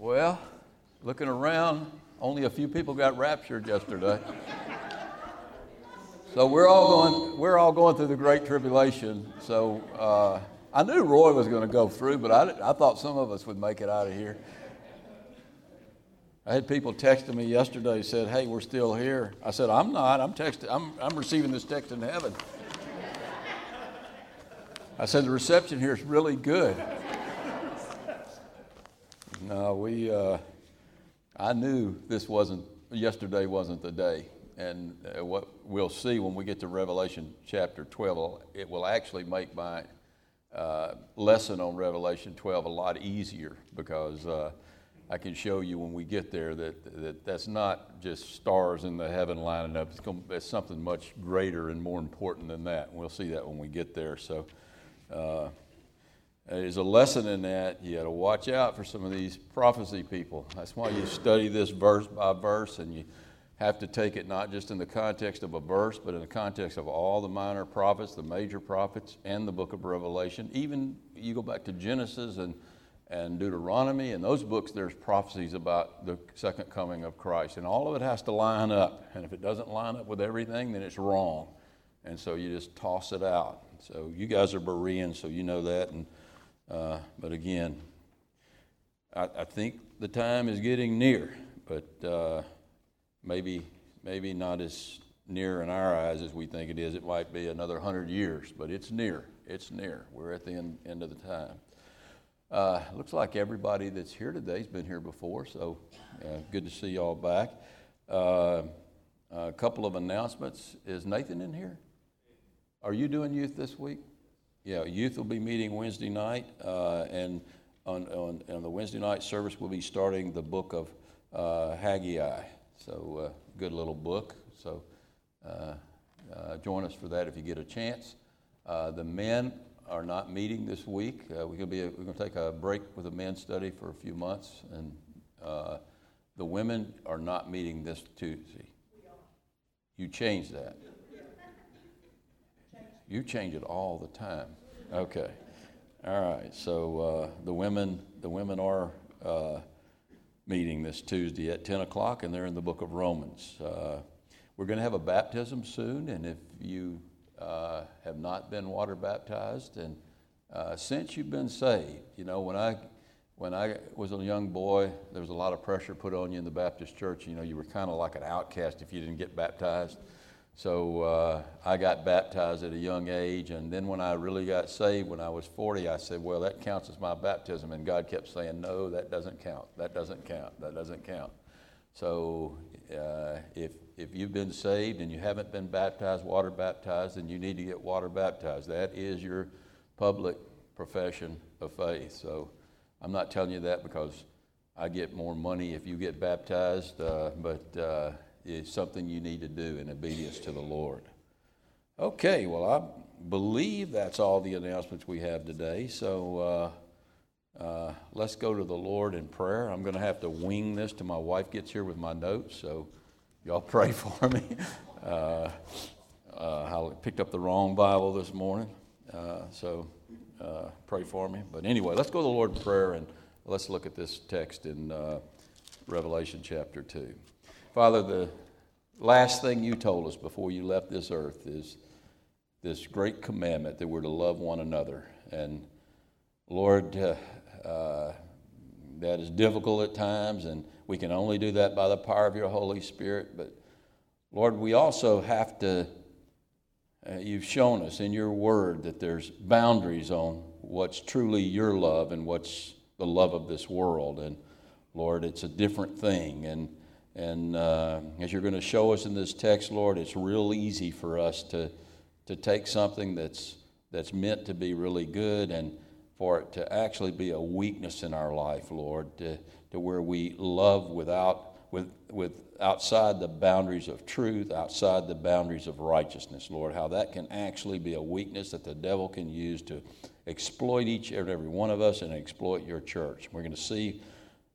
Well, looking around, only a few people got raptured yesterday. so we're all going. We're all going through the great tribulation. So uh, I knew Roy was going to go through, but I, I thought some of us would make it out of here. I had people texting me yesterday said, "Hey, we're still here." I said, "I'm not. I'm texting. I'm, I'm receiving this text in heaven." I said, "The reception here is really good." No, we. Uh, I knew this wasn't yesterday wasn't the day, and uh, what we'll see when we get to Revelation chapter 12, it will actually make my uh, lesson on Revelation 12 a lot easier because uh, I can show you when we get there that, that that's not just stars in the heaven lining up. It's, going, it's something much greater and more important than that. And we'll see that when we get there. So. Uh, there's a lesson in that. You got to watch out for some of these prophecy people. That's why you study this verse by verse, and you have to take it not just in the context of a verse, but in the context of all the minor prophets, the major prophets, and the book of Revelation. Even you go back to Genesis and, and Deuteronomy, and those books, there's prophecies about the second coming of Christ. And all of it has to line up. And if it doesn't line up with everything, then it's wrong. And so you just toss it out. So you guys are Bereans, so you know that. And uh, but again, I, I, think the time is getting near, but uh, maybe maybe not as near in our eyes as we think it is. It might be another hundred years, but it's near. It's near. We're at the end, end of the time. Uh, looks like everybody that's here today has been here before, so uh, good to see y'all back. Uh, a couple of announcements. Is Nathan in here? Are you doing youth this week? Yeah, youth will be meeting Wednesday night, uh, and on, on, on, the Wednesday night service, we'll be starting the book of uh, Haggai. So, uh, good little book. So, uh, uh, join us for that if you get a chance. Uh, the men are not meeting this week. we're going to take a break with the men's study for a few months, and the women are not meeting this Tuesday. You change that. You change it all the time. Okay. All right. So uh, the women, the women are uh, meeting this Tuesday at 10 o'clock, and they're in the book of Romans. Uh, we're going to have a baptism soon, and if you uh, have not been water baptized, and uh, since you've been saved, you know, when I when I was a young boy, there was a lot of pressure put on you in the Baptist church. You know, you were kind of like an outcast if you didn't get baptized. So uh, I got baptized at a young age, and then when I really got saved, when I was 40, I said, Well, that counts as my baptism. And God kept saying, No, that doesn't count. That doesn't count. That doesn't count. So uh, if, if you've been saved and you haven't been baptized, water baptized, then you need to get water baptized. That is your public profession of faith. So I'm not telling you that because I get more money if you get baptized, uh, but uh, is something you need to do in obedience to the Lord. Okay, well, I believe that's all the announcements we have today. So uh, uh, let's go to the Lord in prayer. I'm going to have to wing this till my wife gets here with my notes. So y'all pray for me. Uh, uh I picked up the wrong Bible this morning. Uh, so uh, pray for me. But anyway, let's go to the Lord in prayer and let's look at this text in Revelation chapter 2. Father, the last thing you told us before you left this earth is this great commandment that we're to love one another. And Lord, uh, uh, that is difficult at times, and we can only do that by the power of your Holy Spirit. But Lord, we also have to, uh, you've shown us in your word that there's boundaries on what's truly your love and what's the love of this world. And Lord, it's a different thing. And and uh, as you're going to show us in this text, Lord, it's real easy for us to, to take something that's, that's meant to be really good and for it to actually be a weakness in our life, Lord, to, to where we love without, with, with outside the boundaries of truth, outside the boundaries of righteousness, Lord, how that can actually be a weakness that the devil can use to exploit each and every one of us and exploit your church. We're going to see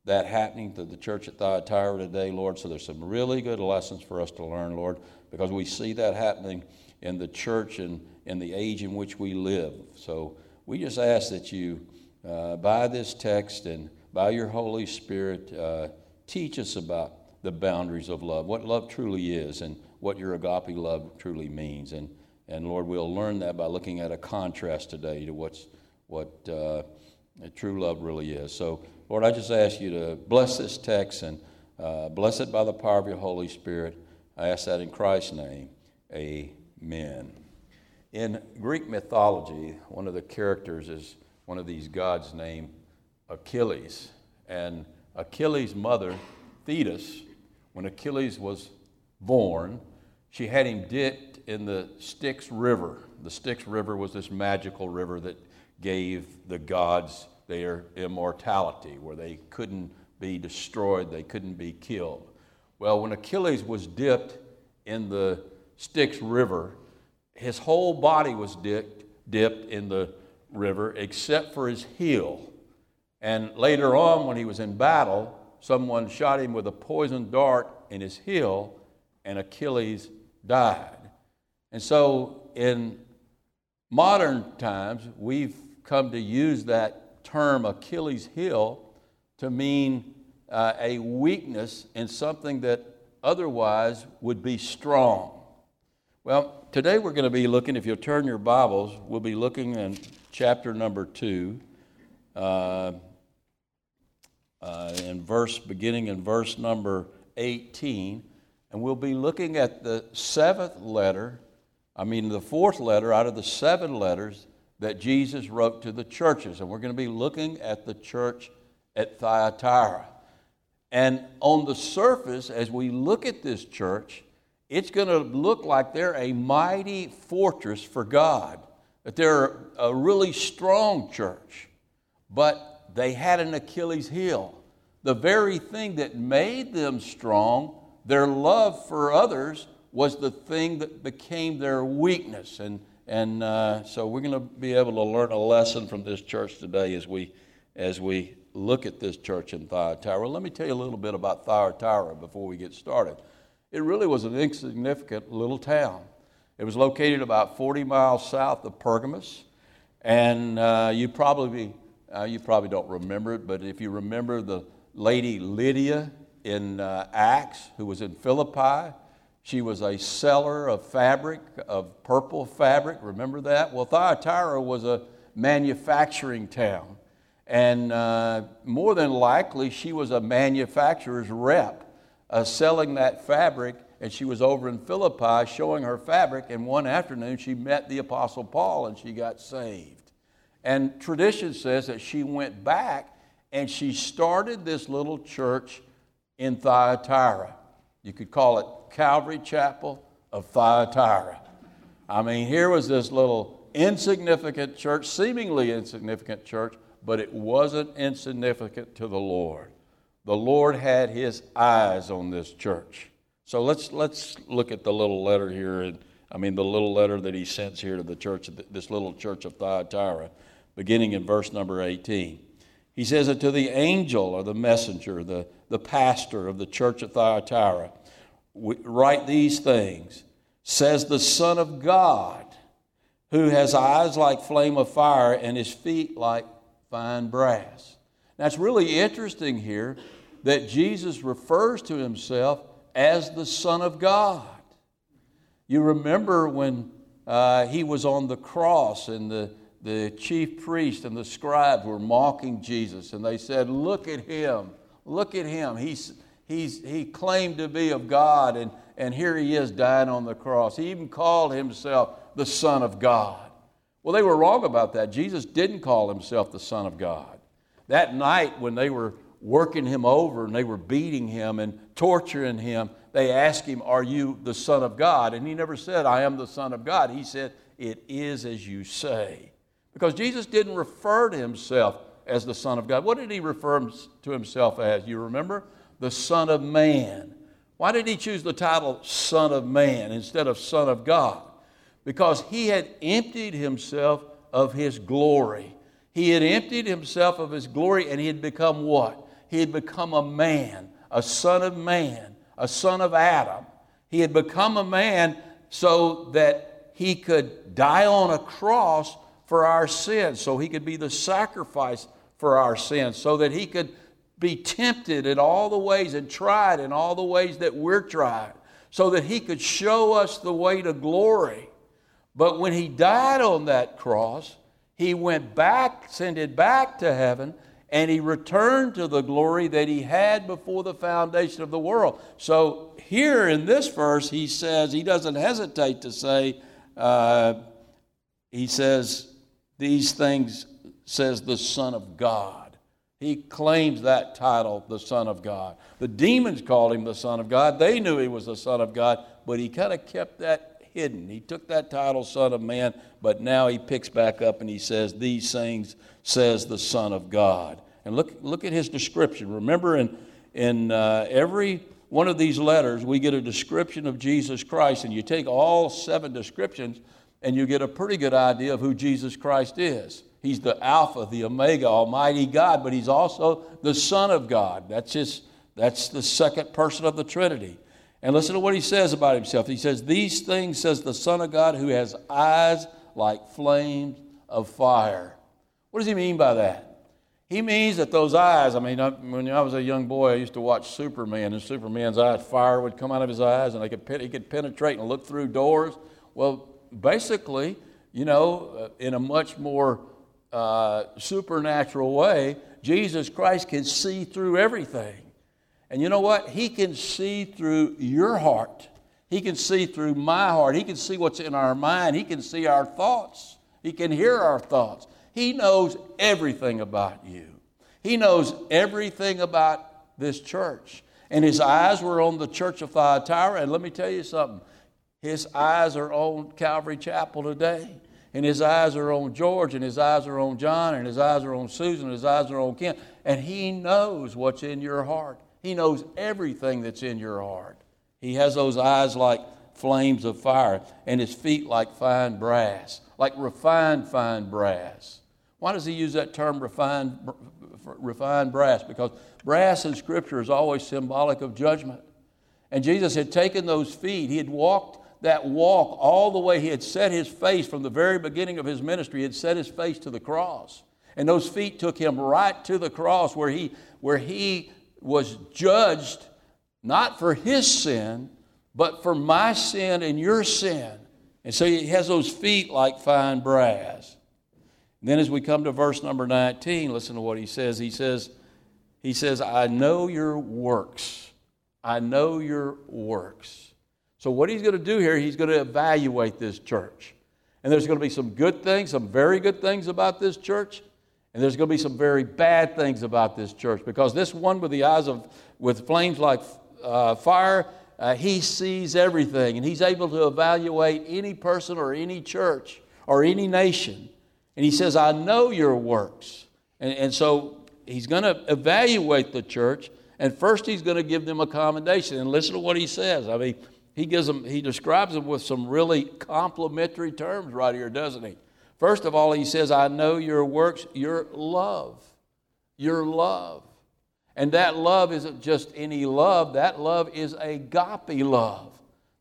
that happening to the church at Thyatira today, Lord. So there's some really good lessons for us to learn, Lord, because we see that happening in the church and in the age in which we live. So we just ask that you, uh, by this text and by your Holy Spirit, uh, teach us about the boundaries of love, what love truly is, and what your agape love truly means. And, and Lord, we'll learn that by looking at a contrast today to what's, what uh, true love really is. So, Lord, I just ask you to bless this text and uh, bless it by the power of your Holy Spirit. I ask that in Christ's name. Amen. In Greek mythology, one of the characters is one of these gods named Achilles. And Achilles' mother, Thetis, when Achilles was born, she had him dipped in the Styx River. The Styx River was this magical river that gave the gods their immortality, where they couldn't be destroyed, they couldn't be killed. Well, when Achilles was dipped in the Styx River, his whole body was dipped, dipped in the river except for his heel. And later on, when he was in battle, someone shot him with a poisoned dart in his heel, and Achilles died. And so, in modern times, we've come to use that term Achilles heel to mean uh, a weakness in something that otherwise would be strong. Well, today we're going to be looking, if you'll turn your Bibles, we'll be looking in chapter number two, uh, uh, in verse, beginning in verse number 18, and we'll be looking at the seventh letter, I mean, the fourth letter out of the seven letters that Jesus wrote to the churches. And we're going to be looking at the church at Thyatira. And on the surface, as we look at this church, it's going to look like they're a mighty fortress for God, that they're a really strong church. But they had an Achilles heel. The very thing that made them strong, their love for others, was the thing that became their weakness. And, and uh, so we're going to be able to learn a lesson from this church today as we, as we look at this church in Thyatira. Let me tell you a little bit about Thyatira before we get started. It really was an insignificant little town. It was located about 40 miles south of Pergamus, and uh, you probably uh, you probably don't remember it, but if you remember the lady Lydia in uh, Acts, who was in Philippi, she was a seller of fabric, of purple fabric. Remember that? Well, Thyatira was a manufacturing town. And uh, more than likely, she was a manufacturer's rep uh, selling that fabric, and she was over in Philippi showing her fabric. And one afternoon, she met the Apostle Paul and she got saved. And tradition says that she went back and she started this little church in Thyatira. You could call it Calvary Chapel of Thyatira. I mean, here was this little insignificant church, seemingly insignificant church, but it wasn't insignificant to the Lord the Lord had his eyes on this church. So let's, let's look at the little letter here. And, I mean, the little letter that he sends here to the church, this little church of Thyatira, beginning in verse number 18. He says it to the angel or the messenger, the, the pastor of the church of Thyatira. Write these things, says the Son of God, who has eyes like flame of fire and his feet like fine brass. Now, it's really interesting here that Jesus refers to himself as the Son of God. You remember when uh, he was on the cross and the, the chief priest and the scribes were mocking Jesus, and they said, Look at him, look at him. He's, he's, he claimed to be of God, and, and here he is dying on the cross. He even called himself the Son of God. Well, they were wrong about that. Jesus didn't call himself the Son of God. That night, when they were working him over and they were beating him and torturing him, they asked him, Are you the Son of God? And he never said, I am the Son of God. He said, It is as you say. Because Jesus didn't refer to himself as the Son of God. What did he refer to himself as? You remember? The Son of Man. Why did he choose the title Son of Man instead of Son of God? Because he had emptied himself of his glory. He had emptied himself of his glory and he had become what? He had become a man, a son of man, a son of Adam. He had become a man so that he could die on a cross for our sins, so he could be the sacrifice for our sins, so that he could be tempted in all the ways and tried in all the ways that we're tried, so that he could show us the way to glory. But when he died on that cross, he went back, sent it back to heaven, and he returned to the glory that he had before the foundation of the world. So here in this verse, he says, he doesn't hesitate to say, uh, he says, these things says the Son of God. He claims that title, the Son of God. The demons called him the Son of God. They knew he was the Son of God, but he kind of kept that hidden. He took that title, Son of Man, but now he picks back up and he says, These things says the Son of God. And look, look at his description. Remember, in, in uh, every one of these letters, we get a description of Jesus Christ, and you take all seven descriptions, and you get a pretty good idea of who Jesus Christ is. He's the Alpha, the Omega, Almighty God, but He's also the Son of God. That's, his, that's the second person of the Trinity. And listen to what He says about Himself. He says, These things says the Son of God who has eyes like flames of fire. What does He mean by that? He means that those eyes, I mean, when I was a young boy, I used to watch Superman, and Superman's eyes, fire would come out of his eyes, and they could, he could penetrate and look through doors. Well, basically, you know, uh, in a much more uh, supernatural way, Jesus Christ can see through everything. And you know what? He can see through your heart. He can see through my heart. He can see what's in our mind. He can see our thoughts. He can hear our thoughts. He knows everything about you. He knows everything about this church. And his eyes were on the church of Thyatira. And let me tell you something his eyes are on Calvary Chapel today. And his eyes are on George, and his eyes are on John, and his eyes are on Susan, and his eyes are on Ken. And he knows what's in your heart. He knows everything that's in your heart. He has those eyes like flames of fire, and his feet like fine brass, like refined fine brass. Why does he use that term refined, refined brass? Because brass in Scripture is always symbolic of judgment. And Jesus had taken those feet, he had walked that walk all the way. He had set his face from the very beginning of his ministry, he had set his face to the cross. And those feet took him right to the cross where he, where he was judged not for his sin, but for my sin and your sin. And so he has those feet like fine brass. And then as we come to verse number 19, listen to what he says. He says, he says, I know your works. I know your works. So, what he's going to do here, he's going to evaluate this church. And there's going to be some good things, some very good things about this church, and there's going to be some very bad things about this church because this one with the eyes of, with flames like uh, fire, uh, he sees everything and he's able to evaluate any person or any church or any nation. And he says, I know your works. And, and so he's going to evaluate the church, and first he's going to give them a commendation. And listen to what he says. I mean, he gives them, he describes them with some really complimentary terms right here, doesn't he? First of all, he says, I know your works, your love. Your love. And that love isn't just any love, that love is agape love.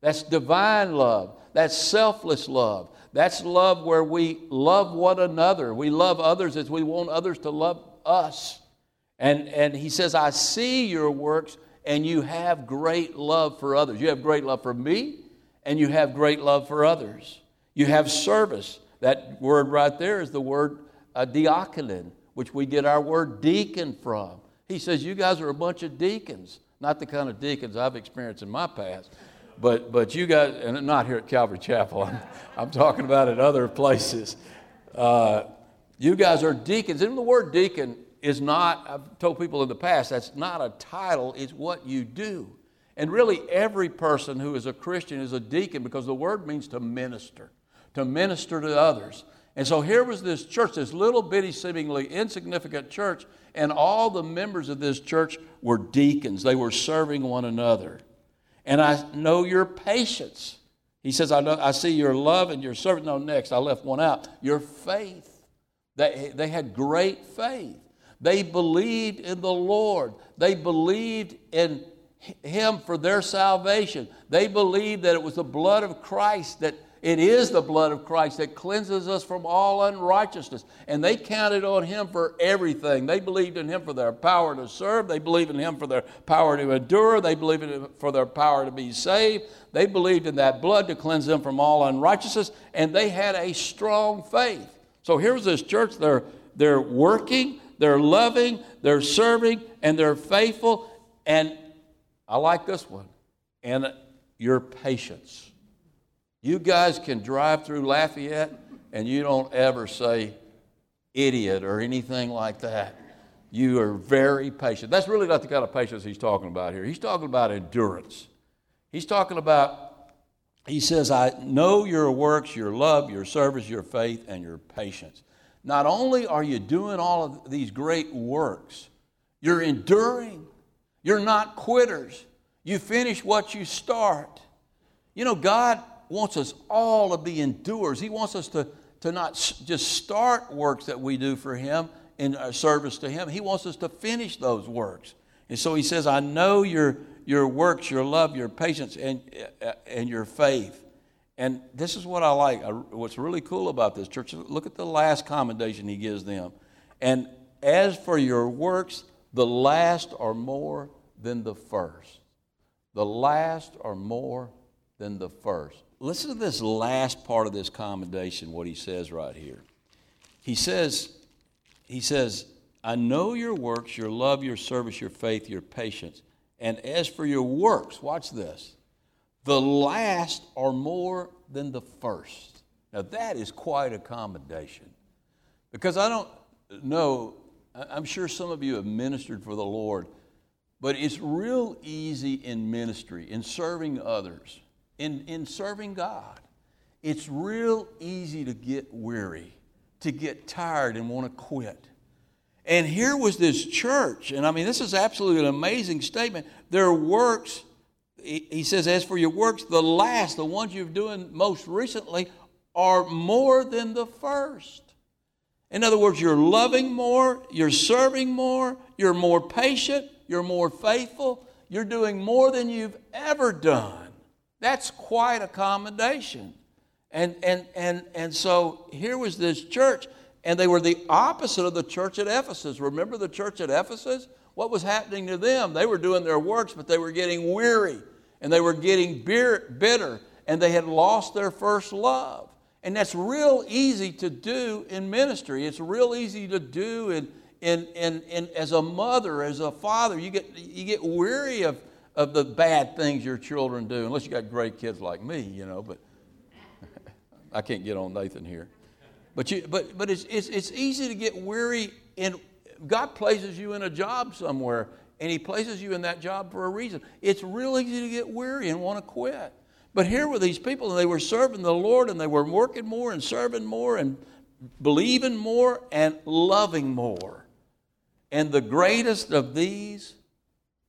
That's divine love. That's selfless love. That's love where we love one another. We love others as we want others to love us. And, and he says, I see your works and you have great love for others. You have great love for me, and you have great love for others. You have service. That word right there is the word uh, diakonin, which we get our word deacon from. He says, You guys are a bunch of deacons. Not the kind of deacons I've experienced in my past, but, but you guys, and not here at Calvary Chapel, I'm, I'm talking about at other places. Uh, you guys are deacons. And the word deacon is not, I've told people in the past, that's not a title, it's what you do. And really, every person who is a Christian is a deacon because the word means to minister, to minister to others. And so here was this church, this little bitty, seemingly insignificant church, and all the members of this church were deacons. They were serving one another. And I know your patience. He says, I, know, I see your love and your service. No, next, I left one out. Your faith. They, they had great faith. They believed in the Lord. They believed in Him for their salvation. They believed that it was the blood of Christ that It is the blood of Christ that cleanses us from all unrighteousness. And they counted on Him for everything. They believed in Him for their power to serve. They believed in Him for their power to endure. They believed in Him for their power to be saved. They believed in that blood to cleanse them from all unrighteousness. And they had a strong faith. So here's this church. They're, they're working, they're loving, they're serving, and they're faithful. And I like this one. And your patience. You guys can drive through Lafayette and you don't ever say idiot or anything like that. You are very patient. That's really not the kind of patience he's talking about here. He's talking about endurance. He's talking about, he says, I know your works, your love, your service, your faith, and your patience. Not only are you doing all of these great works, you're enduring. You're not quitters. You finish what you start. You know, God wants us all to be endurers. He wants us to, to not just start works that we do for Him in our service to Him. He wants us to finish those works. And so He says, I know your, your works, your love, your patience, and, uh, uh, and your faith. And this is what I like. What's really cool about this church, look at the last commendation He gives them. And as for your works, the last are more than the first. The last are more than the first. Listen to this last part of this commendation, what he says right here. He says, he says, I know your works, your love, your service, your faith, your patience. And as for your works, watch this. The last are more than the first. Now that is quite a commendation. Because I don't know, I'm sure some of you have ministered for the Lord, but it's real easy in ministry, in serving others, in, in serving God, it's real easy to get weary, to get tired and want to quit. And here was this church, and I mean, this is absolutely an amazing statement. Their works, he says, as for your works, the last, the ones you've doing most recently, are more than the first. In other words, you're loving more, you're serving more, you're more patient, you're more faithful, you're doing more than you've ever done. That's quite a commendation. And, and, and, and so here was this church, and they were the opposite of the church at Ephesus. Remember the church at Ephesus? What was happening to them? They were doing their works, but they were getting weary, and they were getting bitter, and they had lost their first love. And that's real easy to do in ministry. It's real easy to do in, in, in, in, as a mother, as a father. You get, you get weary of of the bad things your children do, unless you got great kids like me, you know, but I can't get on Nathan here. But, you, but, but it's, it's, it's easy to get weary, and God places you in a job somewhere, and He places you in that job for a reason. It's real easy to get weary and want to quit. But here were these people, and they were serving the Lord, and they were working more and serving more and believing more and loving more. And the greatest of these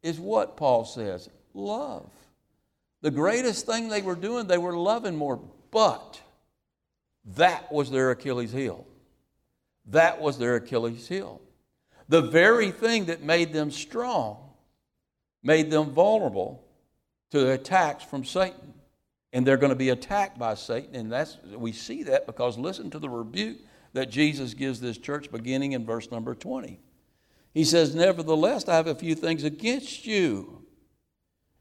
is what Paul says love. The greatest thing they were doing, they were loving more, but that was their Achilles heel. That was their Achilles heel. The very thing that made them strong made them vulnerable to attacks from Satan. And they're going to be attacked by Satan. And that's we see that because listen to the rebuke that Jesus gives this church beginning in verse number 20. He says, Nevertheless, I have a few things against you.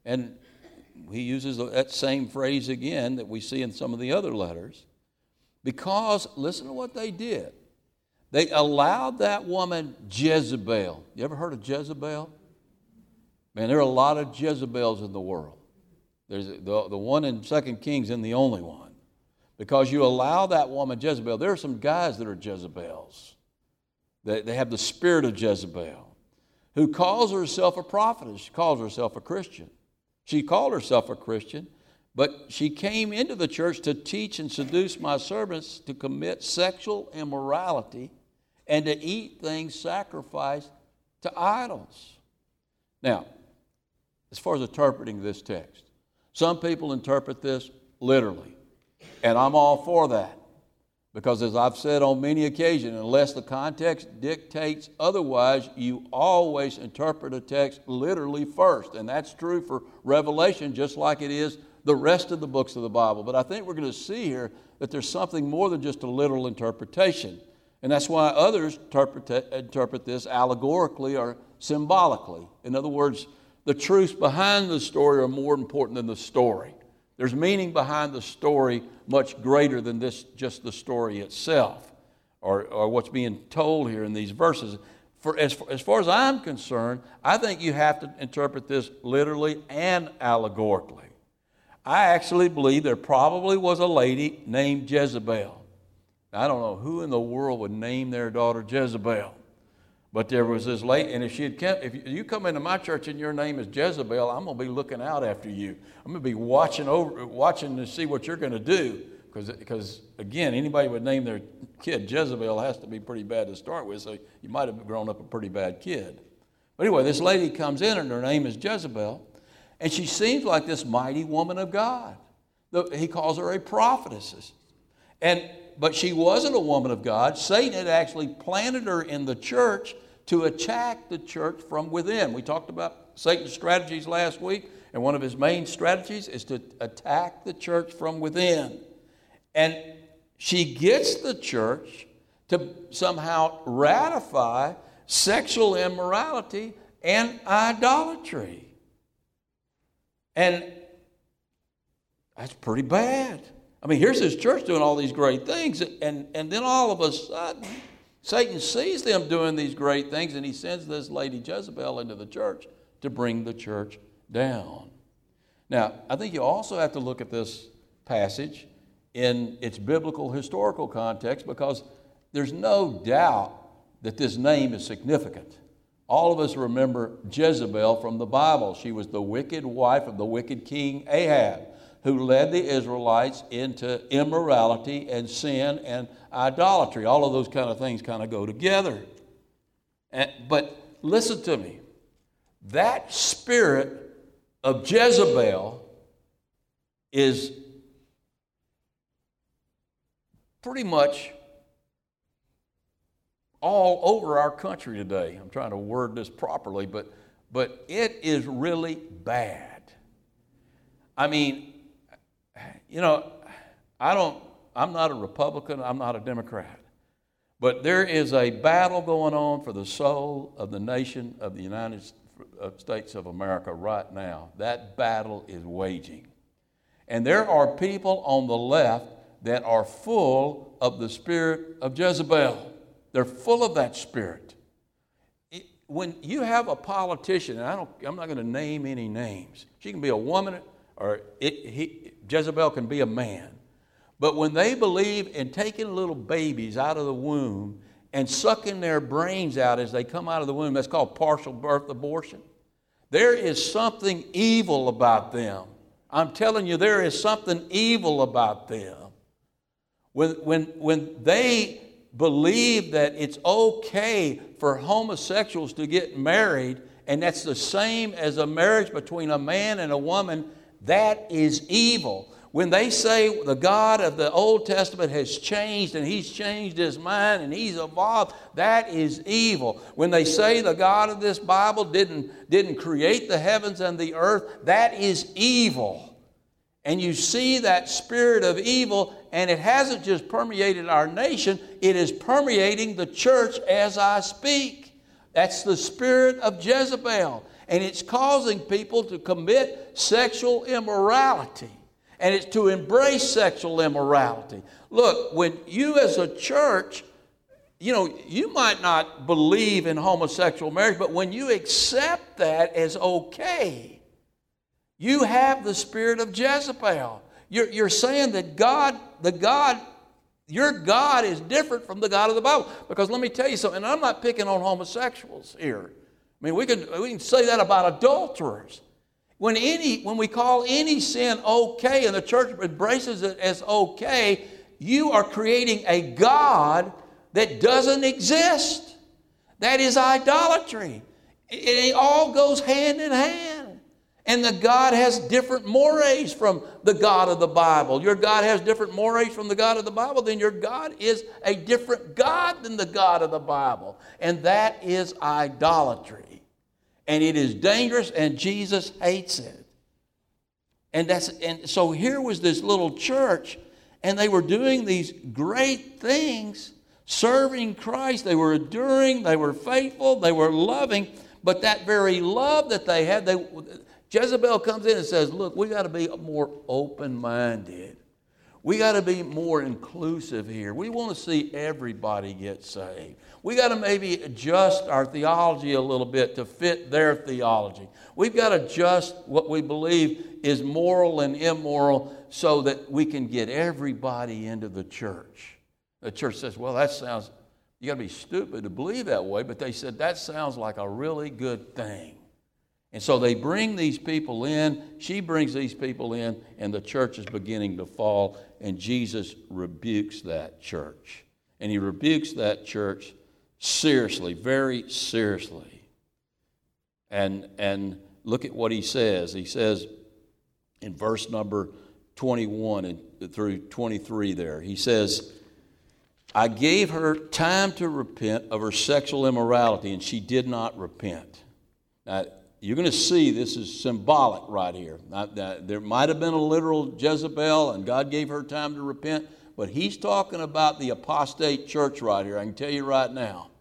And he uses that same phrase again that we see in some of the other letters. Because, listen to what they did. They allowed that woman Jezebel. You ever heard of Jezebel? Man, there are a lot of Jezebels in the world. There's the, the one in Second Kings and the only one. Because you allow that woman Jezebel. There are some guys that are Jezebels. They, they have the spirit of Jezebel, who calls herself a prophetess. She calls herself a Christian. She called herself a Christian, but she came into the church to teach and seduce my servants to commit sexual immorality and to eat things sacrificed to idols. Now, as far as interpreting this text, some people interpret this literally, and I'm all for that. Because as I've said on many occasions, unless the context dictates otherwise, you always interpret a text literally first. And that's true for Revelation just like it is the rest of the books of the Bible. But I think we're going to see here that there's something more than just a literal interpretation. And that's why others interpret, interpret this allegorically or symbolically. In other words, the truths behind the story are more important than the story. There's meaning behind the story much greater than this, just the story itself or, or what's being told here in these verses. For, as, as far as I'm concerned, I think you have to interpret this literally and allegorically. I actually believe there probably was a lady named Jezebel. I don't know who in the world would name their daughter Jezebel. But there was this lady, and if she had kept, if you come into my church and your name is Jezebel, I'm going to be looking out after you. I'm going to be watching over, watching to see what you're going to do. Because, again, anybody would name their kid Jezebel has to be pretty bad to start with, so you might have grown up a pretty bad kid. But anyway, this lady comes in, and her name is Jezebel, and she seems like this mighty woman of God. He calls her a prophetess. And, but she wasn't a woman of God. Satan had actually planted her in the church to attack the church from within. We talked about Satan's strategies last week, and one of his main strategies is to attack the church from within. And she gets the church to somehow ratify sexual immorality and idolatry. And that's pretty bad. I mean, here's this church doing all these great things, and, and then all of a sudden, Satan sees them doing these great things and he sends this lady Jezebel into the church to bring the church down. Now, I think you also have to look at this passage in its biblical historical context because there's no doubt that this name is significant. All of us remember Jezebel from the Bible. She was the wicked wife of the wicked king Ahab who led the Israelites into immorality and sin and idolatry. All of those kind of things kind of go together. And, but listen to me. That spirit of Jezebel is pretty much all over our country today. I'm trying to word this properly, but, but it is really bad. I mean, you know, I don't, I'm not a Republican, I'm not a Democrat. But there is a battle going on for the soul of the nation of the United States of America right now. That battle is waging. And there are people on the left that are full of the spirit of Jezebel. They're full of that spirit. when you have a politician, and I don't, I'm not going to name any names, she can be a woman or it, he, Jezebel can be a man. But when they believe in taking little babies out of the womb and sucking their brains out as they come out of the womb, that's called partial birth abortion. There is something evil about them. I'm telling you, there is something evil about them. When, when, when they believe that it's okay for homosexuals to get married, and that's the same as a marriage between a man and a woman, that is evil. When they say the God of the Old Testament has changed and he's changed his mind and he's evolved, that is evil. When they say the God of this Bible didn't, didn't create the heavens and the earth, that is evil. And you see that spirit of evil, and it hasn't just permeated our nation, it is permeating the church as I speak. That's the spirit of Jezebel and it's causing people to commit sexual immorality. And it's to embrace sexual immorality. Look, when you as a church, you know, you might not believe in homosexual marriage, but when you accept that as okay, you have the spirit of Jezebel. You're, you're saying that God, the God, your God is different from the God of the Bible. Because let me tell you something, and I'm not picking on homosexuals here. I mean, we can, we can say that about adulterers. When, any, when we call any sin okay and the church embraces it as okay, you are creating a God that doesn't exist. That is idolatry. It, it all goes hand in hand. And the God has different mores from the God of the Bible. Your God has different mores from the God of the Bible, then your God is a different God than the God of the Bible. And that is idolatry and it is dangerous, and Jesus hates it. And, that's, and so here was this little church, and they were doing these great things, serving Christ. They were enduring, they were faithful, they were loving. But that very love that they had, they, Jezebel comes in and says, Look, we got to be more open minded. We got to be more inclusive here. We want to see everybody get saved. We got to maybe adjust our theology a little bit to fit their theology. We've got to adjust what we believe is moral and immoral so that we can get everybody into the church. The church says, well, that sounds, you got to be stupid to believe that way, but they said, that sounds like a really good thing. And so they bring these people in, she brings these people in, and the church is beginning to fall, and Jesus rebukes that church. And he rebukes that church seriously, very seriously. And, and look at what he says. He says in verse number 21 and through 23 there, he says, I gave her time to repent of her sexual immorality, and she did not repent. Now, you're going to see this is symbolic right here. there might have been a literal Jezebel, and God gave her time to repent, but he's talking about the apostate church right here. I can tell you right now.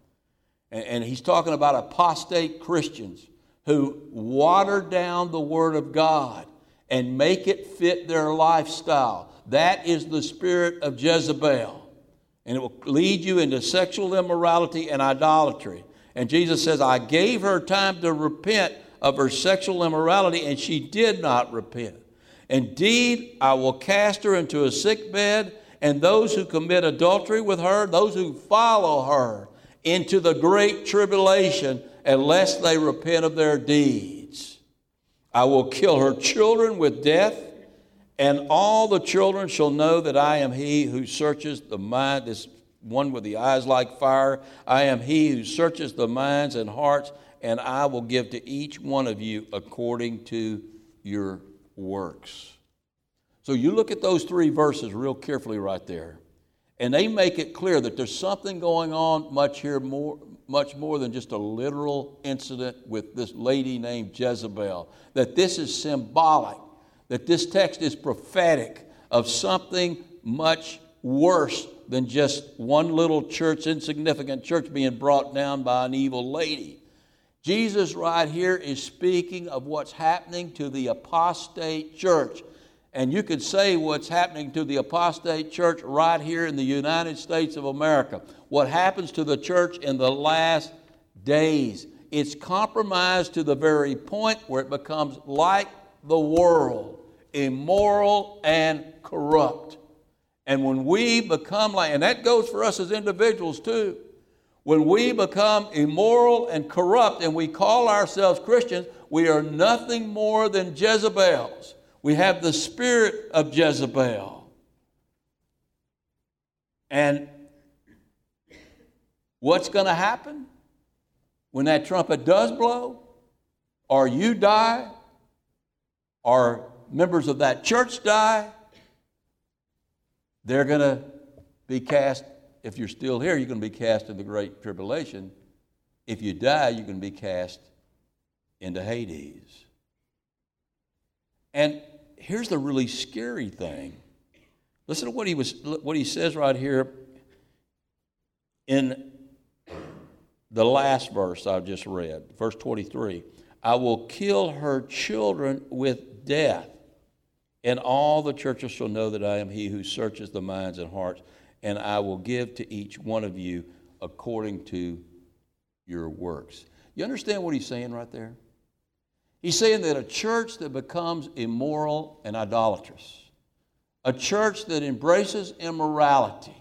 And, he's talking about apostate Christians who water down the Word of God and make it fit their lifestyle. That is the spirit of Jezebel. And it will lead you into sexual immorality and idolatry. And Jesus says, I gave her time to repent of her sexual immorality, and she did not repent. Indeed, I will cast her into a sick bed, and those who commit adultery with her, those who follow her, into the great tribulation, unless they repent of their deeds. I will kill her children with death, and all the children shall know that I am he who searches the mind, this one with the eyes like fire. I am he who searches the minds and hearts and I will give to each one of you according to your works. So you look at those three verses real carefully right there, and they make it clear that there's something going on much here more much more than just a literal incident with this lady named Jezebel. That this is symbolic, that this text is prophetic of something much worse than just one little church, insignificant church being brought down by an evil lady. Jesus, right here, is speaking of what's happening to the apostate church. And you could say what's happening to the apostate church right here in the United States of America. What happens to the church in the last days. It's compromised to the very point where it becomes like the world, immoral and corrupt. And when we become like, and that goes for us as individuals too. When we become immoral and corrupt and we call ourselves Christians, we are nothing more than Jezebels. We have the spirit of Jezebel. And what's going to happen when that trumpet does blow, or you die, or members of that church die? They're going to be cast if you're still here, you're going to be cast into the great tribulation. If you die, you're going to be cast into Hades. And here's the really scary thing. Listen to what he was what he says right here in the last verse I just read, verse 23. I will kill her children with death, and all the churches shall know that I am he who searches the minds and hearts and I will give to each one of you according to your works. You understand what he's saying right there? He's saying that a church that becomes immoral and idolatrous, a church that embraces immorality,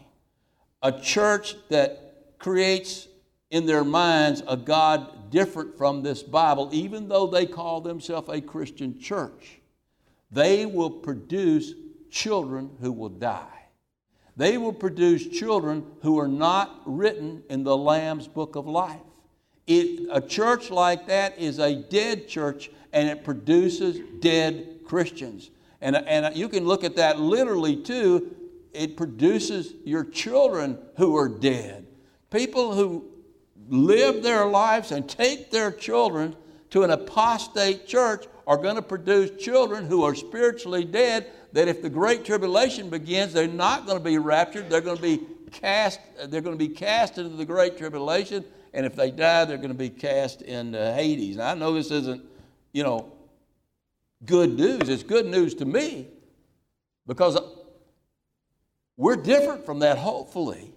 a church that creates in their minds a God different from this Bible, even though they call themselves a Christian church, they will produce children who will die. They will produce children who are not written in the Lamb's book of life. It, a church like that is a dead church and it produces dead Christians. And, and you can look at that literally too. It produces your children who are dead. People who live their lives and take their children to an apostate church are going to produce children who are spiritually dead that if the great tribulation begins they're not going to be raptured they're going to be cast they're going to be cast into the great tribulation and if they die they're going to be cast into hades. Now i know this isn't you know good news. It's good news to me because we're different from that hopefully.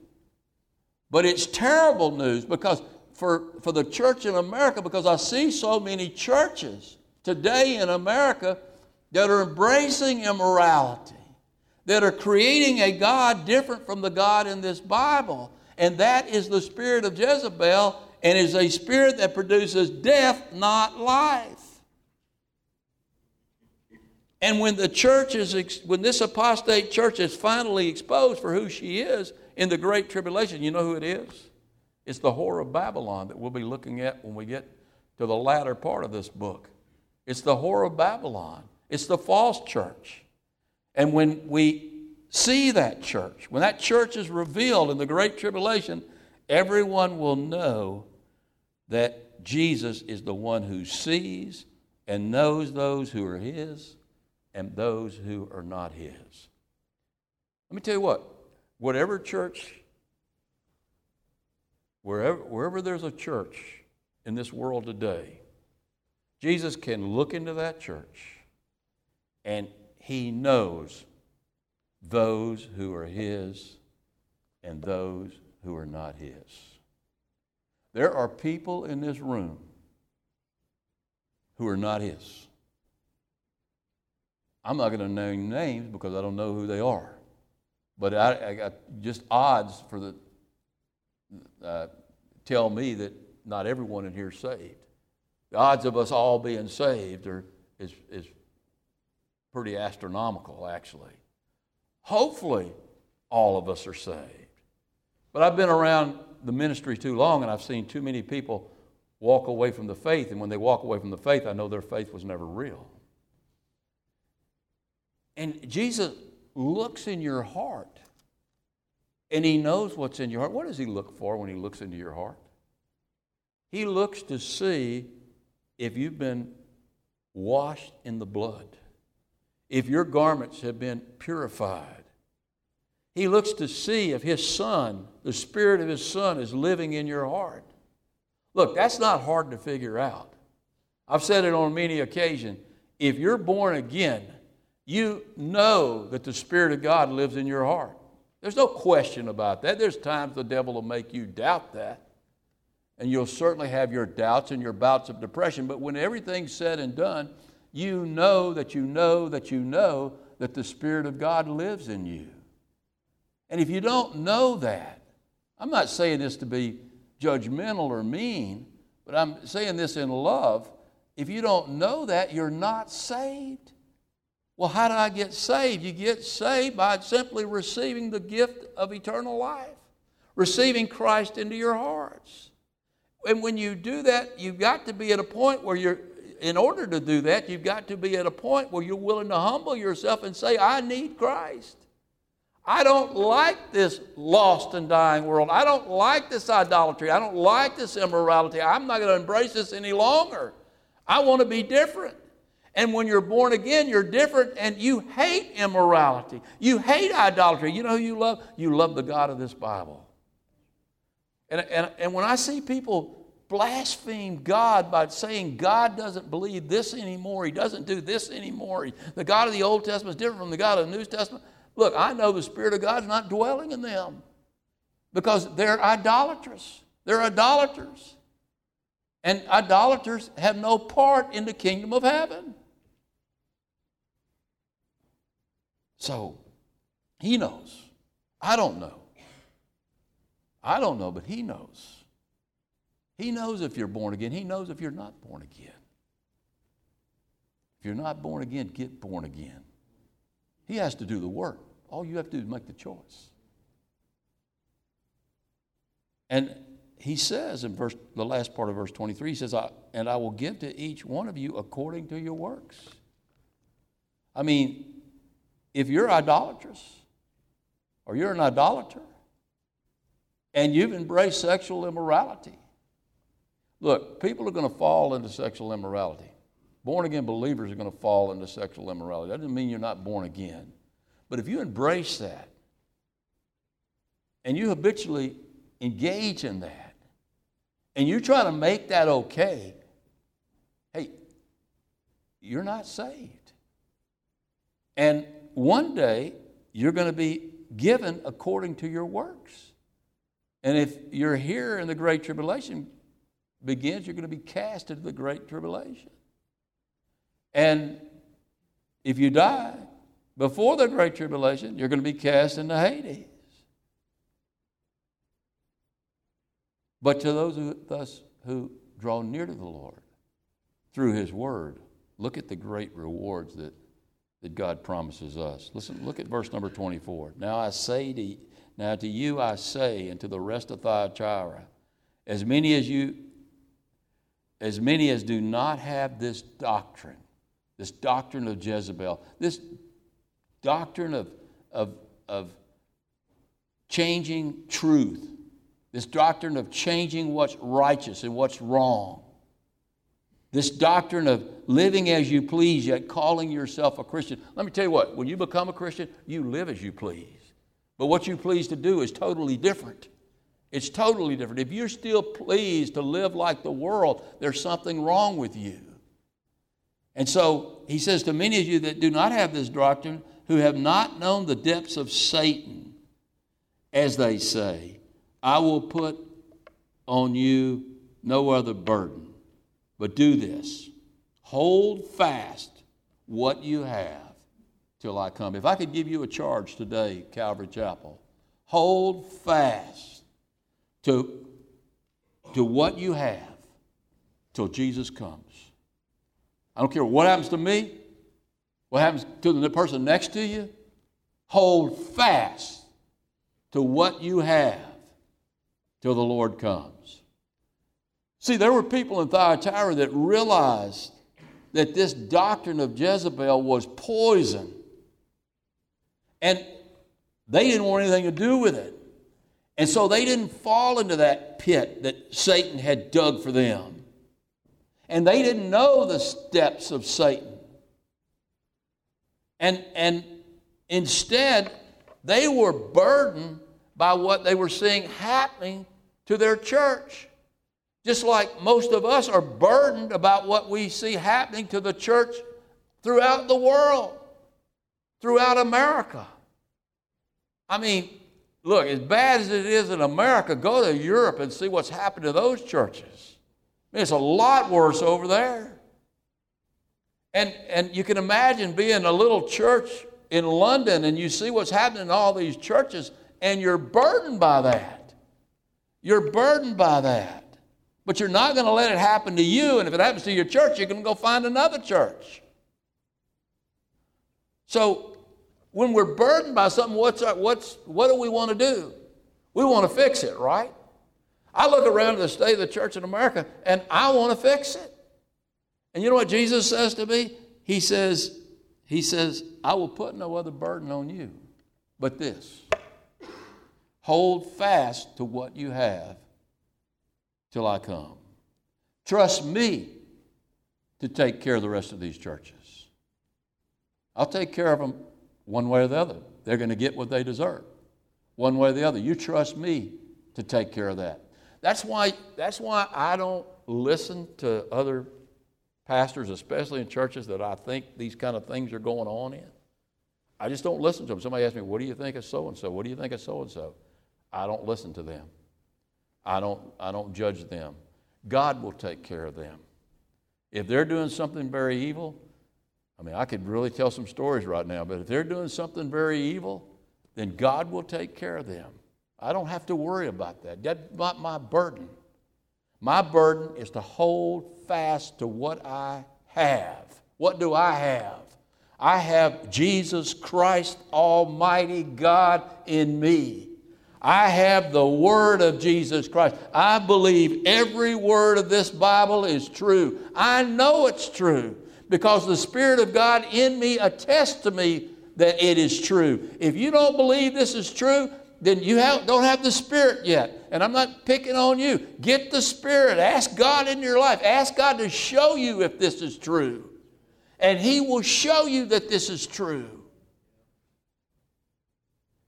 But it's terrible news because for, for the church in America, because I see so many churches today in America that are embracing immorality, that are creating a God different from the God in this Bible. And that is the spirit of Jezebel and is a spirit that produces death, not life. And when the church is, when this apostate church is finally exposed for who she is, in the Great Tribulation. You know who it is? It's the whore of Babylon that we'll be looking at when we get to the latter part of this book. It's the whore of Babylon, it's the false church. And when we see that church, when that church is revealed in the Great Tribulation, everyone will know that Jesus is the one who sees and knows those who are His and those who are not His. Let me tell you what, whatever church, wherever, wherever there's a church in this world today, Jesus can look into that church and he knows those who are his and those who are not his. There are people in this room who are not his. I'm not going to name names because I don't know who they are. But I, I got just odds for the uh, tell me that not everyone in here is saved. The odds of us all being saved are is is pretty astronomical, actually. Hopefully, all of us are saved. But I've been around the ministry too long, and I've seen too many people walk away from the faith. And when they walk away from the faith, I know their faith was never real. And Jesus looks in your heart and he knows what's in your heart. What does he look for when he looks into your heart? He looks to see if you've been washed in the blood, if your garments have been purified. He looks to see if his son, the spirit of his son, is living in your heart. Look, that's not hard to figure out. I've said it on many occasions. If you're born again, you know that the Spirit of God lives in your heart. There's no question about that. There's times the devil will make you doubt that. And you'll certainly have your doubts and your bouts of depression. But when everything's said and done, you know that you know that you know that the Spirit of God lives in you. And if you don't know that, I'm not saying this to be judgmental or mean, but I'm saying this in love. If you don't know that, you're not saved. Well, how do I get saved? You get saved by simply receiving the gift of eternal life, receiving Christ into your hearts. And when you do that, you've got to be at a point where you're, in order to do that, you've got to be at a point where you're willing to humble yourself and say, I need Christ. I don't like this lost and dying world. I don't like this idolatry. I don't like this immorality. I'm not going to embrace this any longer. I want to be different. And when you're born again, you're different and you hate immorality. You hate idolatry. You know who you love? You love the God of this Bible. And, and, and when I see people blaspheme God by saying God doesn't believe this anymore, He doesn't do this anymore, the God of the Old Testament is different from the God of the New Testament, look, I know the Spirit of God is not dwelling in them because they're idolatrous. They're idolaters. And idolaters have no part in the kingdom of heaven. So he knows. I don't know. I don't know, but he knows. He knows if you're born again. He knows if you're not born again. If you're not born again, get born again. He has to do the work. All you have to do is make the choice. And he says in verse, the last part of verse 23, he says, And I will give to each one of you according to your works. I mean, if you're idolatrous or you're an idolater and you've embraced sexual immorality, Look, people are going to fall into sexual immorality. Born again believers are going to fall into sexual immorality. That doesn't mean you're not born again. But if you embrace that and you habitually engage in that and you try to make that okay, hey, you're not saved. And one day you're going to be given according to your works. And if you're here in the Great Tribulation begins, you're going to be cast into the Great Tribulation. And if you die before the Great Tribulation, you're going to be cast into Hades. But to those who, thus, who draw near to the Lord through His Word, look at the great rewards that, that God promises us. Listen, look at verse number 24. Now I say to now to you I say, and to the rest of Thyatira, as many as you as many as do not have this doctrine, this doctrine of Jezebel, this doctrine of, of, of changing truth, this doctrine of changing what's righteous and what's wrong, this doctrine of living as you please, yet calling yourself a Christian. Let me tell you what, when you become a Christian, you live as you please. But what you please to do is totally different. It's totally different. If you're still pleased to live like the world, there's something wrong with you. And so he says to many of you that do not have this doctrine, who have not known the depths of Satan, as they say, I will put on you no other burden. But do this hold fast what you have till I come. If I could give you a charge today, Calvary Chapel, hold fast to, to what you have till Jesus comes. I don't care what happens to me, what happens to the person next to you. Hold fast to what you have till the Lord comes. See, there were people in Thyatira that realized that this doctrine of Jezebel was poison and they didn't want anything to do with it. And so they didn't fall into that pit that Satan had dug for them. And they didn't know the steps of Satan. And, and instead, they were burdened by what they were seeing happening to their church. Just like most of us are burdened about what we see happening to the church throughout the world, throughout America. I mean, look, as bad as it is in America, go to Europe and see what's happened to those churches. I mean, it's a lot worse over there. And, and you can imagine being a little church in London and you see what's happening in all these churches and you're burdened by that. You're burdened by that. But you're not going to let it happen to you. And if it happens to your church, you're going to go find another church. So when we're burdened by something, what's our, what's, what do we want to do? We want to fix it, right? I look around at the state of the church in America and I want to fix it. And you know what Jesus says to me? He says, He says, I will put no other burden on you but this. Hold fast to what you have till I come. Trust me to take care of the rest of these churches. I'll take care of them one way or the other. They're going to get what they deserve, one way or the other. You trust me to take care of that. That's why, that's why I don't listen to other pastors, especially in churches that I think these kind of things are going on in. I just don't listen to them. Somebody asks me, What do you think of so and so? What do you think of so and so? I don't listen to them. I don't, I don't judge them. God will take care of them. If they're doing something very evil, I mean, I could really tell some stories right now, but if they're doing something very evil, then God will take care of them. I don't have to worry about that. That's not my burden. My burden is to hold fast to what I have. What do I have? I have Jesus Christ, Almighty God, in me. I have the Word of Jesus Christ. I believe every word of this Bible is true. I know it's true because the Spirit of God in me attests to me that it is true. If you don't believe this is true, then you have, don't have the Spirit yet. And I'm not picking on you. Get the Spirit. Ask God in your life. Ask God to show you if this is true. And He will show you that this is true.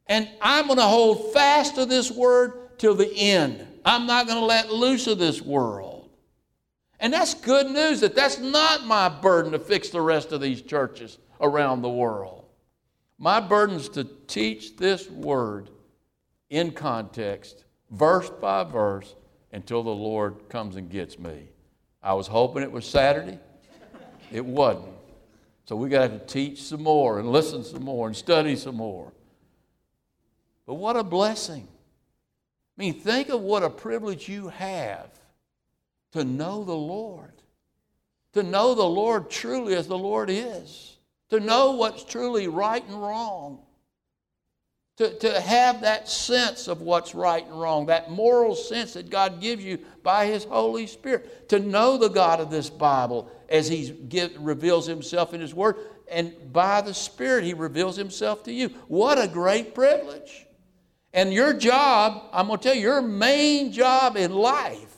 And I'm going to hold fast to this word till the end. I'm not going to let loose of this world. And that's good news that that's not my burden to fix the rest of these churches around the world. My burden is to teach this word in context, verse by verse, until the Lord comes and gets me. I was hoping it was Saturday. It wasn't. So we got to teach some more and listen some more and study some more. But what a blessing. I mean, think of what a privilege you have to know the Lord, to know the Lord truly as the Lord is, to know what's truly right and wrong, to, to have that sense of what's right and wrong, that moral sense that God gives you by His Holy Spirit, to know the God of this Bible as He reveals Himself in His Word, and by the Spirit He reveals Himself to you. What a great privilege. And your job, I'm going to tell you, your main job in life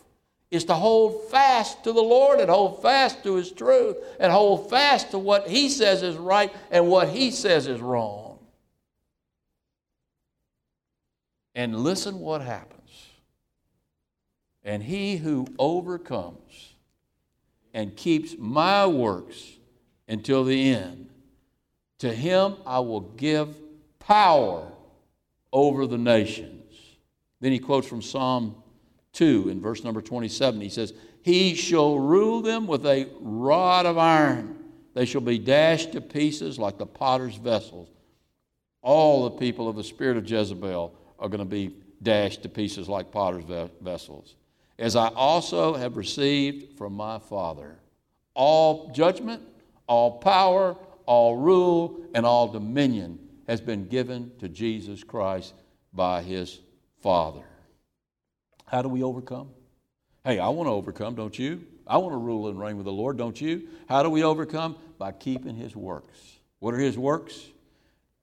is to hold fast to the Lord and hold fast to His truth and hold fast to what He says is right and what He says is wrong. And listen what happens. And he who overcomes and keeps my works until the end, to him I will give power over the nations. Then he quotes from Psalm 2 in verse number 27. He says, He shall rule them with a rod of iron. They shall be dashed to pieces like the potter's vessels. All the people of the spirit of Jezebel are going to be dashed to pieces like potter's vessels. As I also have received from my Father all judgment, all power, all rule, and all dominion has been given to Jesus Christ by his Father. How do we overcome? Hey, I want to overcome, don't you? I want to rule and reign with the Lord, don't you? How do we overcome? By keeping his works. What are his works?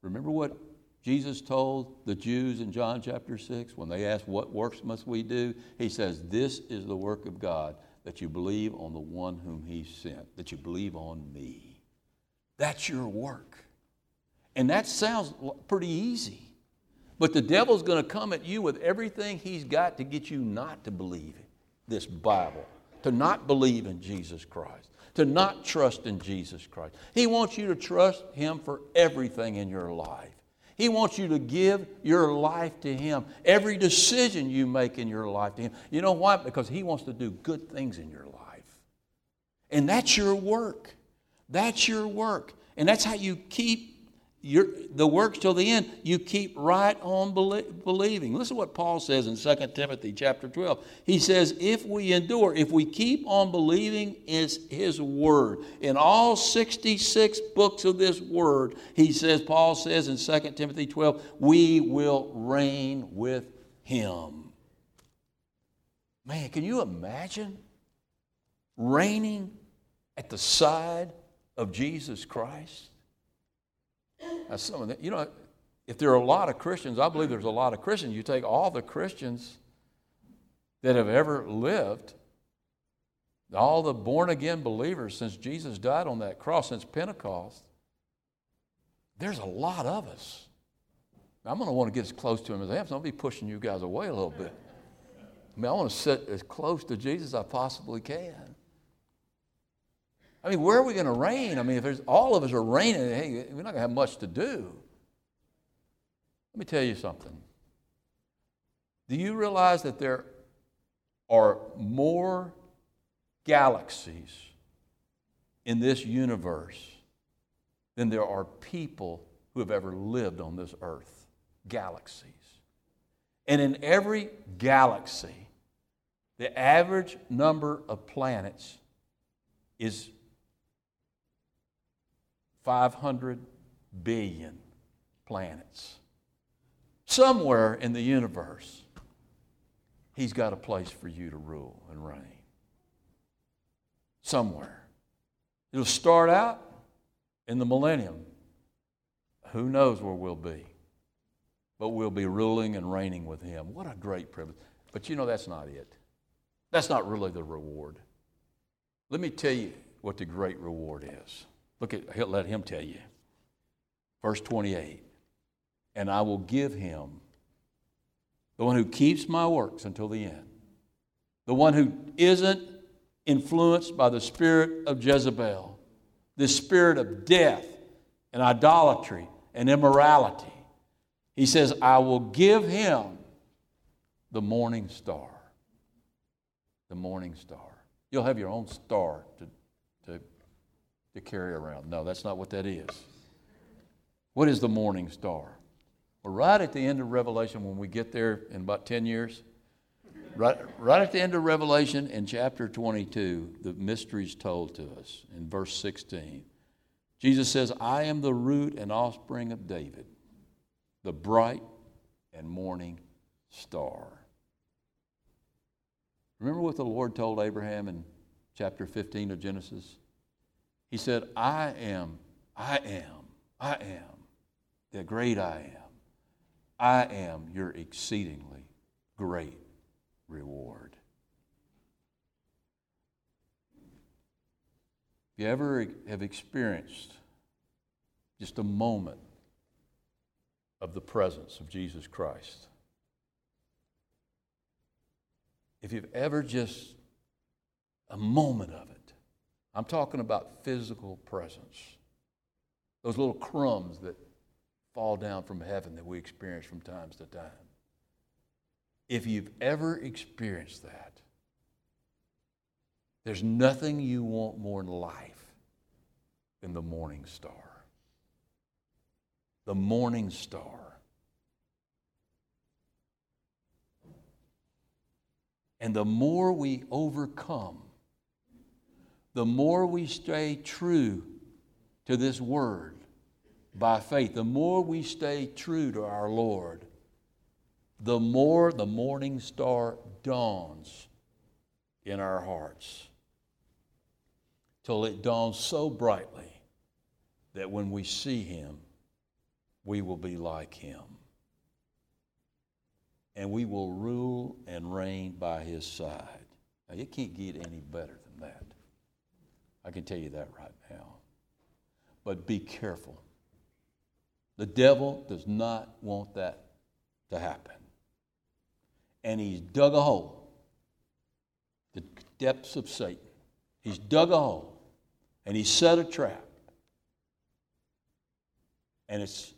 Remember what Jesus told the Jews in John chapter 6 when they asked, What works must we do? He says, This is the work of God, that you believe on the one whom He sent, that you believe on me. That's your work. And that sounds pretty easy. But the devil's going to come at you with everything he's got to get you not to believe this Bible, to not believe in Jesus Christ, to not trust in Jesus Christ. He wants you to trust Him for everything in your life. He wants you to give your life to Him. Every decision you make in your life to Him. You know why? Because He wants to do good things in your life. And that's your work. That's your work. And that's how you keep your, the works till the end, you keep right on believing. Listen to what Paul says in 2 Timothy chapter 12. He says, If we endure, if we keep on believing is his word. In all 66 books of this word, he says, Paul says in 2 Timothy 12, we will reign with him. Man, can you imagine reigning at the side of Jesus Christ? That's some of the, you know, if there are a lot of Christians, I believe there's a lot of Christians. You take all the Christians that have ever lived, all the born again believers since Jesus died on that cross, since Pentecost, there's a lot of us. I'm going to want to get as close to him as I am, so I'll be pushing you guys away a little bit. I mean, I want to sit as close to Jesus as I possibly can. I mean, where are we going to reign? I mean, if there's, all of us are reigning, hey, we're not going to have much to do. Let me tell you something. Do you realize that there are more galaxies in this universe than there are people who have ever lived on this earth? Galaxies. And in every galaxy, the average number of planets is 500 billion planets. Somewhere in the universe, He's got a place for you to rule and reign. Somewhere. It'll start out in the millennium. Who knows where we'll be? but we'll be ruling and reigning with him. What a great privilege. But you know, that's not it. That's not really the reward. Let me tell you what the great reward is. Look at, let him tell you. Verse 28 And I will give him, the one who keeps my works until the end, the one who isn't influenced by the spirit of Jezebel, the spirit of death and idolatry and immorality. He says, I will give him the morning star. The morning star. You'll have your own star to, to carry around. No, that's not what that is. What is the morning star? Well, right at the end of Revelation, when we get there in about 10 years, right, right at the end of Revelation in chapter 22, the mysteries told to us in verse 16. Jesus says, I am the root and offspring of David, the bright and morning star. Remember what the Lord told Abraham in chapter 15 of Genesis? He said, I am, I am, I am the great I am. I am your exceedingly great reward. If you ever have experienced just a moment of the presence of Jesus Christ, if you've ever just a moment of it, I'm talking about physical presence, those little crumbs that fall down from heaven that we experience from time to time. If you've ever experienced that, there's nothing you want more in life than the morning star. The morning star. And the more we overcome, the more we stay true to this word by faith, the more we stay true to our Lord, the more the morning star dawns in our hearts. Till it dawns so brightly that when we see Him, we will be like Him and we will rule and reign by his side. Now, you can't get any better. I can tell you that right now. But be careful. The devil does not want that to happen. And he's dug a hole, the depths of Satan. He's dug a hole and he's set a trap. And it's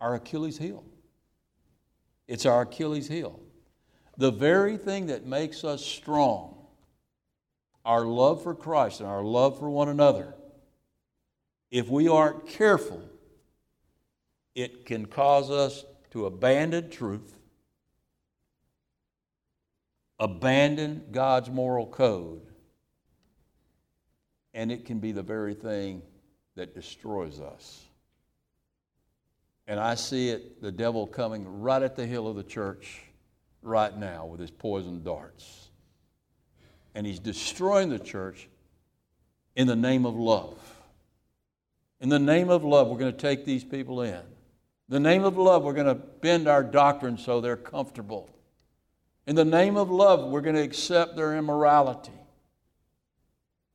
our Achilles heel. It's our Achilles heel. The very thing that makes us strong, our love for Christ and our love for one another, if we aren't careful, it can cause us to abandon truth, abandon God's moral code, and it can be the very thing that destroys us. And I see it, the devil coming right at the heel of the church right now with his poison darts. And he's destroying the church in the name of love. In the name of love, we're going to take these people in. In the name of love, we're going to bend our doctrine so they're comfortable. In the name of love, we're going to accept their immorality.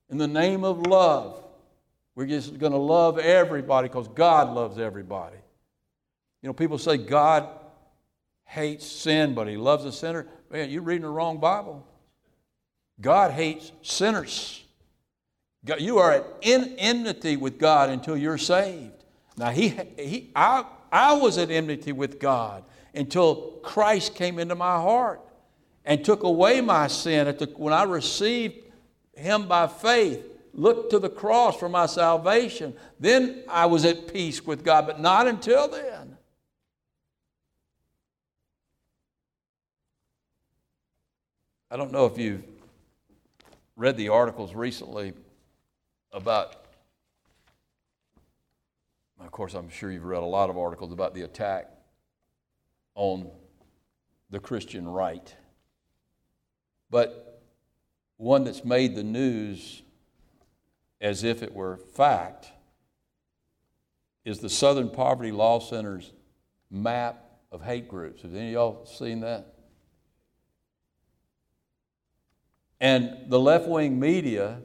In the name of love, we're just going to love everybody because God loves everybody. You know, people say God hates sin, but he loves a sinner. Man, you're reading the wrong Bible. God hates sinners. God, you are at enmity with God until you're saved. Now, he, he, I, I was at enmity with God until Christ came into my heart and took away my sin. The, when I received Him by faith, looked to the cross for my salvation, then I was at peace with God, but not until then. I don't know if you've read the articles recently about, of course, I'm sure you've read a lot of articles about the attack on the Christian right. But one that's made the news as if it were fact is the Southern Poverty Law Center's map of hate groups. Have any of y'all seen that? And the left wing media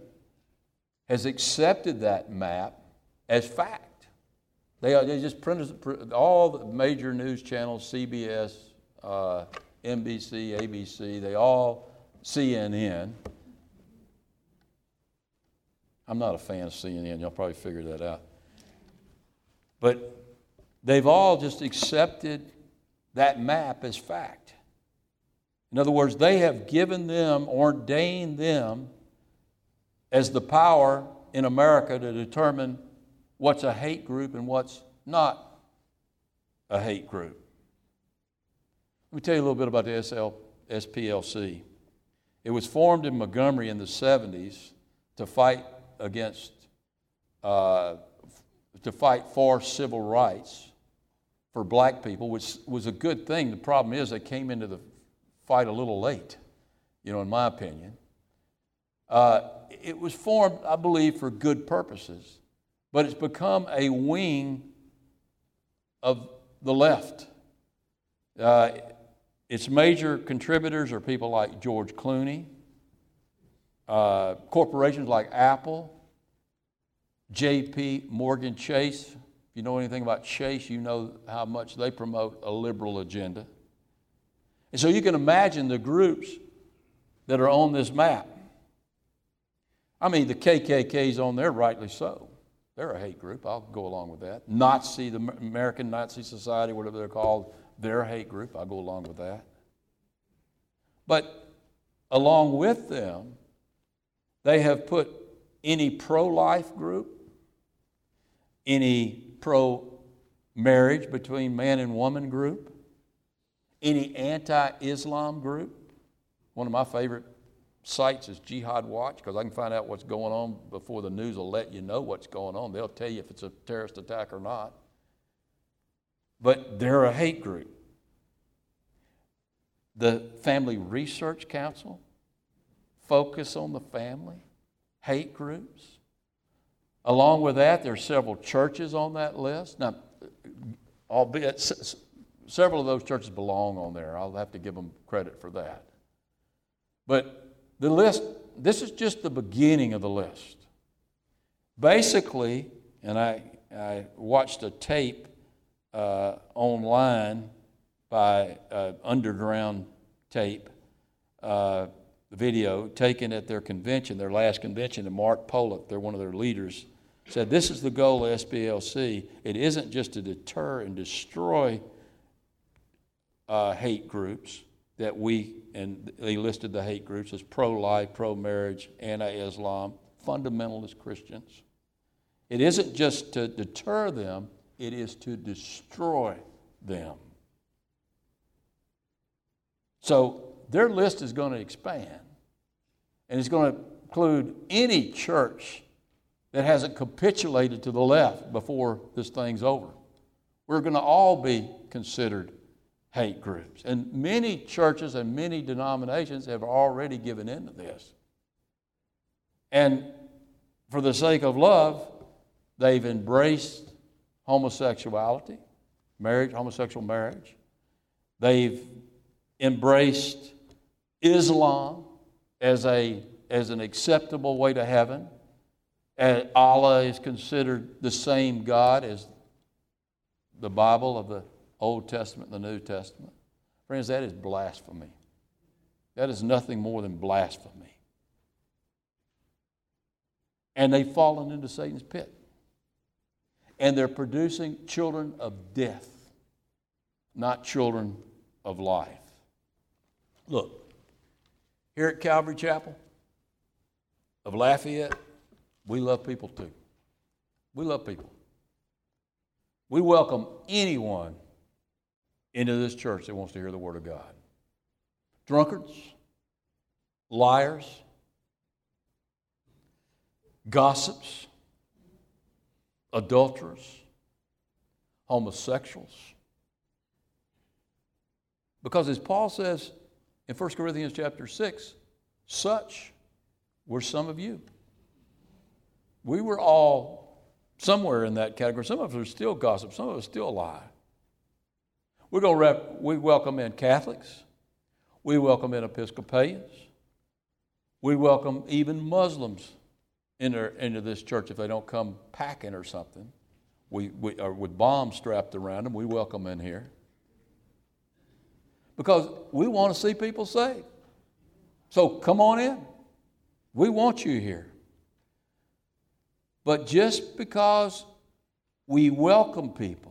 has accepted that map as fact. They, they just printed all the major news channels, CBS, uh, NBC, ABC, they all, CNN. I'm not a fan of CNN, y'all probably figured that out. But they've all just accepted that map as fact. In other words, they have given them, ordained them as the power in America to determine what's a hate group and what's not a hate group. Let me tell you a little bit about the SL, SPLC. It was formed in Montgomery in the 70s to fight against, uh, to fight for civil rights for black people, which was a good thing. The problem is they came into the fight a little late, you know, in my opinion. Uh, it was formed, I believe, for good purposes, but it's become a wing of the left. Uh, its major contributors are people like George Clooney, uh, corporations like Apple, JP Morgan Chase. If you know anything about Chase, you know how much they promote a liberal agenda. And so you can imagine the groups that are on this map. I mean, the KKK's on there, rightly so. They're a hate group. I'll go along with that. Nazi, the American Nazi Society, whatever they're called, they're a hate group. I'll go along with that. But along with them, they have put any pro life group, any pro marriage between man and woman group, any anti Islam group. One of my favorite sites is Jihad Watch because I can find out what's going on before the news will let you know what's going on. They'll tell you if it's a terrorist attack or not. But they're a hate group. The Family Research Council, focus on the family, hate groups. Along with that, there are several churches on that list. Now, albeit several of those churches belong on there. I'll have to give them credit for that. But the list, this is just the beginning of the list. Basically, and I, I watched a tape uh, online by uh, underground tape uh, video taken at their convention, their last convention, and Mark Potok, they're one of their leaders, said, This is the goal of SPLC. It isn't just to deter and destroy uh, hate groups that we, and they listed the hate groups as pro life, pro marriage, anti Islam, fundamentalist Christians. It isn't just to deter them, it is to destroy them. So their list is going to expand, and it's going to include any church that hasn't capitulated to the left before this thing's over. We're going to all be considered hate groups. And many churches and many denominations have already given in to this. And for the sake of love, they've embraced homosexuality, marriage, homosexual marriage. They've embraced Islam as, a, as an acceptable way to heaven. And Allah is considered the same God as the Bible of the Old Testament the New Testament. Friends, that is blasphemy. That is nothing more than blasphemy. And they've fallen into Satan's pit. And they're producing children of death, not children of life. Look, here at Calvary Chapel of Lafayette, we love people too. We love people. We welcome anyone into this church that wants to hear the Word of God. Drunkards, liars, gossips, adulterers, homosexuals. Because as Paul says in 1 Corinthians chapter 6, such were some of you. We were all somewhere in that category. Some of us are still gossip, some of us still lie. We're going to rep, we welcome in Catholics. We welcome in Episcopalians. We welcome even Muslims into, into this church if they don't come packing or something. We, we, or with bombs strapped around them, we welcome in here. Because we want to see people saved. So come on in. We want you here. But just because we welcome people,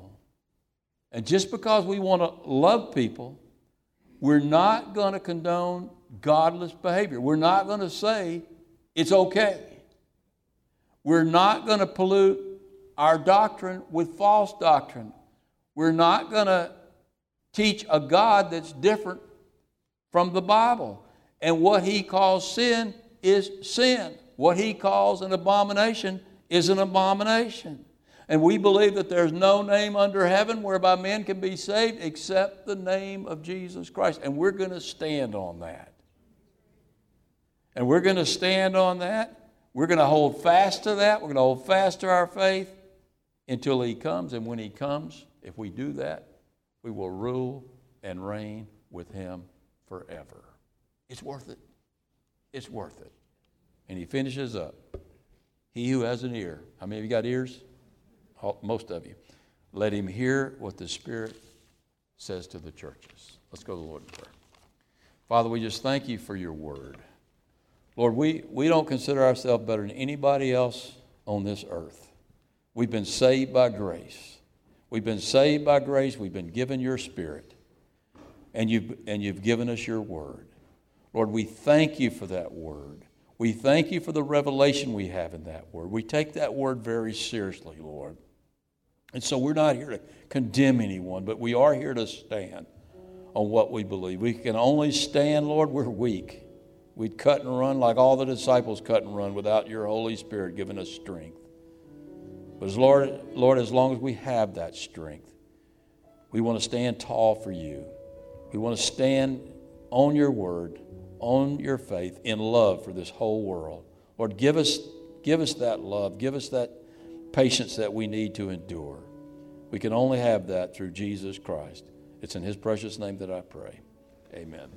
and just because we want to love people, we're not going to condone godless behavior. We're not going to say it's okay. We're not going to pollute our doctrine with false doctrine. We're not going to teach a God that's different from the Bible. And what he calls sin is sin. What he calls an abomination is an abomination. And we believe that there's no name under heaven whereby men can be saved except the name of Jesus Christ. And we're going to stand on that. And we're going to stand on that. We're going to hold fast to that. We're going to hold fast to our faith until He comes. And when He comes, if we do that, we will rule and reign with Him forever. It's worth it. It's worth it. And He finishes up. He who has an ear. How many of you got ears? Most of you. Let him hear what the Spirit says to the churches. Let's go to the Lord in prayer. Father, we just thank you for your word. Lord, we, we don't consider ourselves better than anybody else on this earth. We've been saved by grace. We've been saved by grace. We've been given your Spirit. And you've, and you've given us your word. Lord, we thank you for that word. We thank you for the revelation we have in that word. We take that word very seriously, Lord. And so we're not here to condemn anyone, but we are here to stand on what we believe. We can only stand, Lord, we're weak. We'd cut and run like all the disciples cut and run without your Holy Spirit giving us strength. But as Lord, Lord, as long as we have that strength, we want to stand tall for you. We want to stand on your word on your faith in love for this whole world. Lord, give us, give us that love. Give us that patience that we need to endure. We can only have that through Jesus Christ. It's in His precious name that I pray. Amen.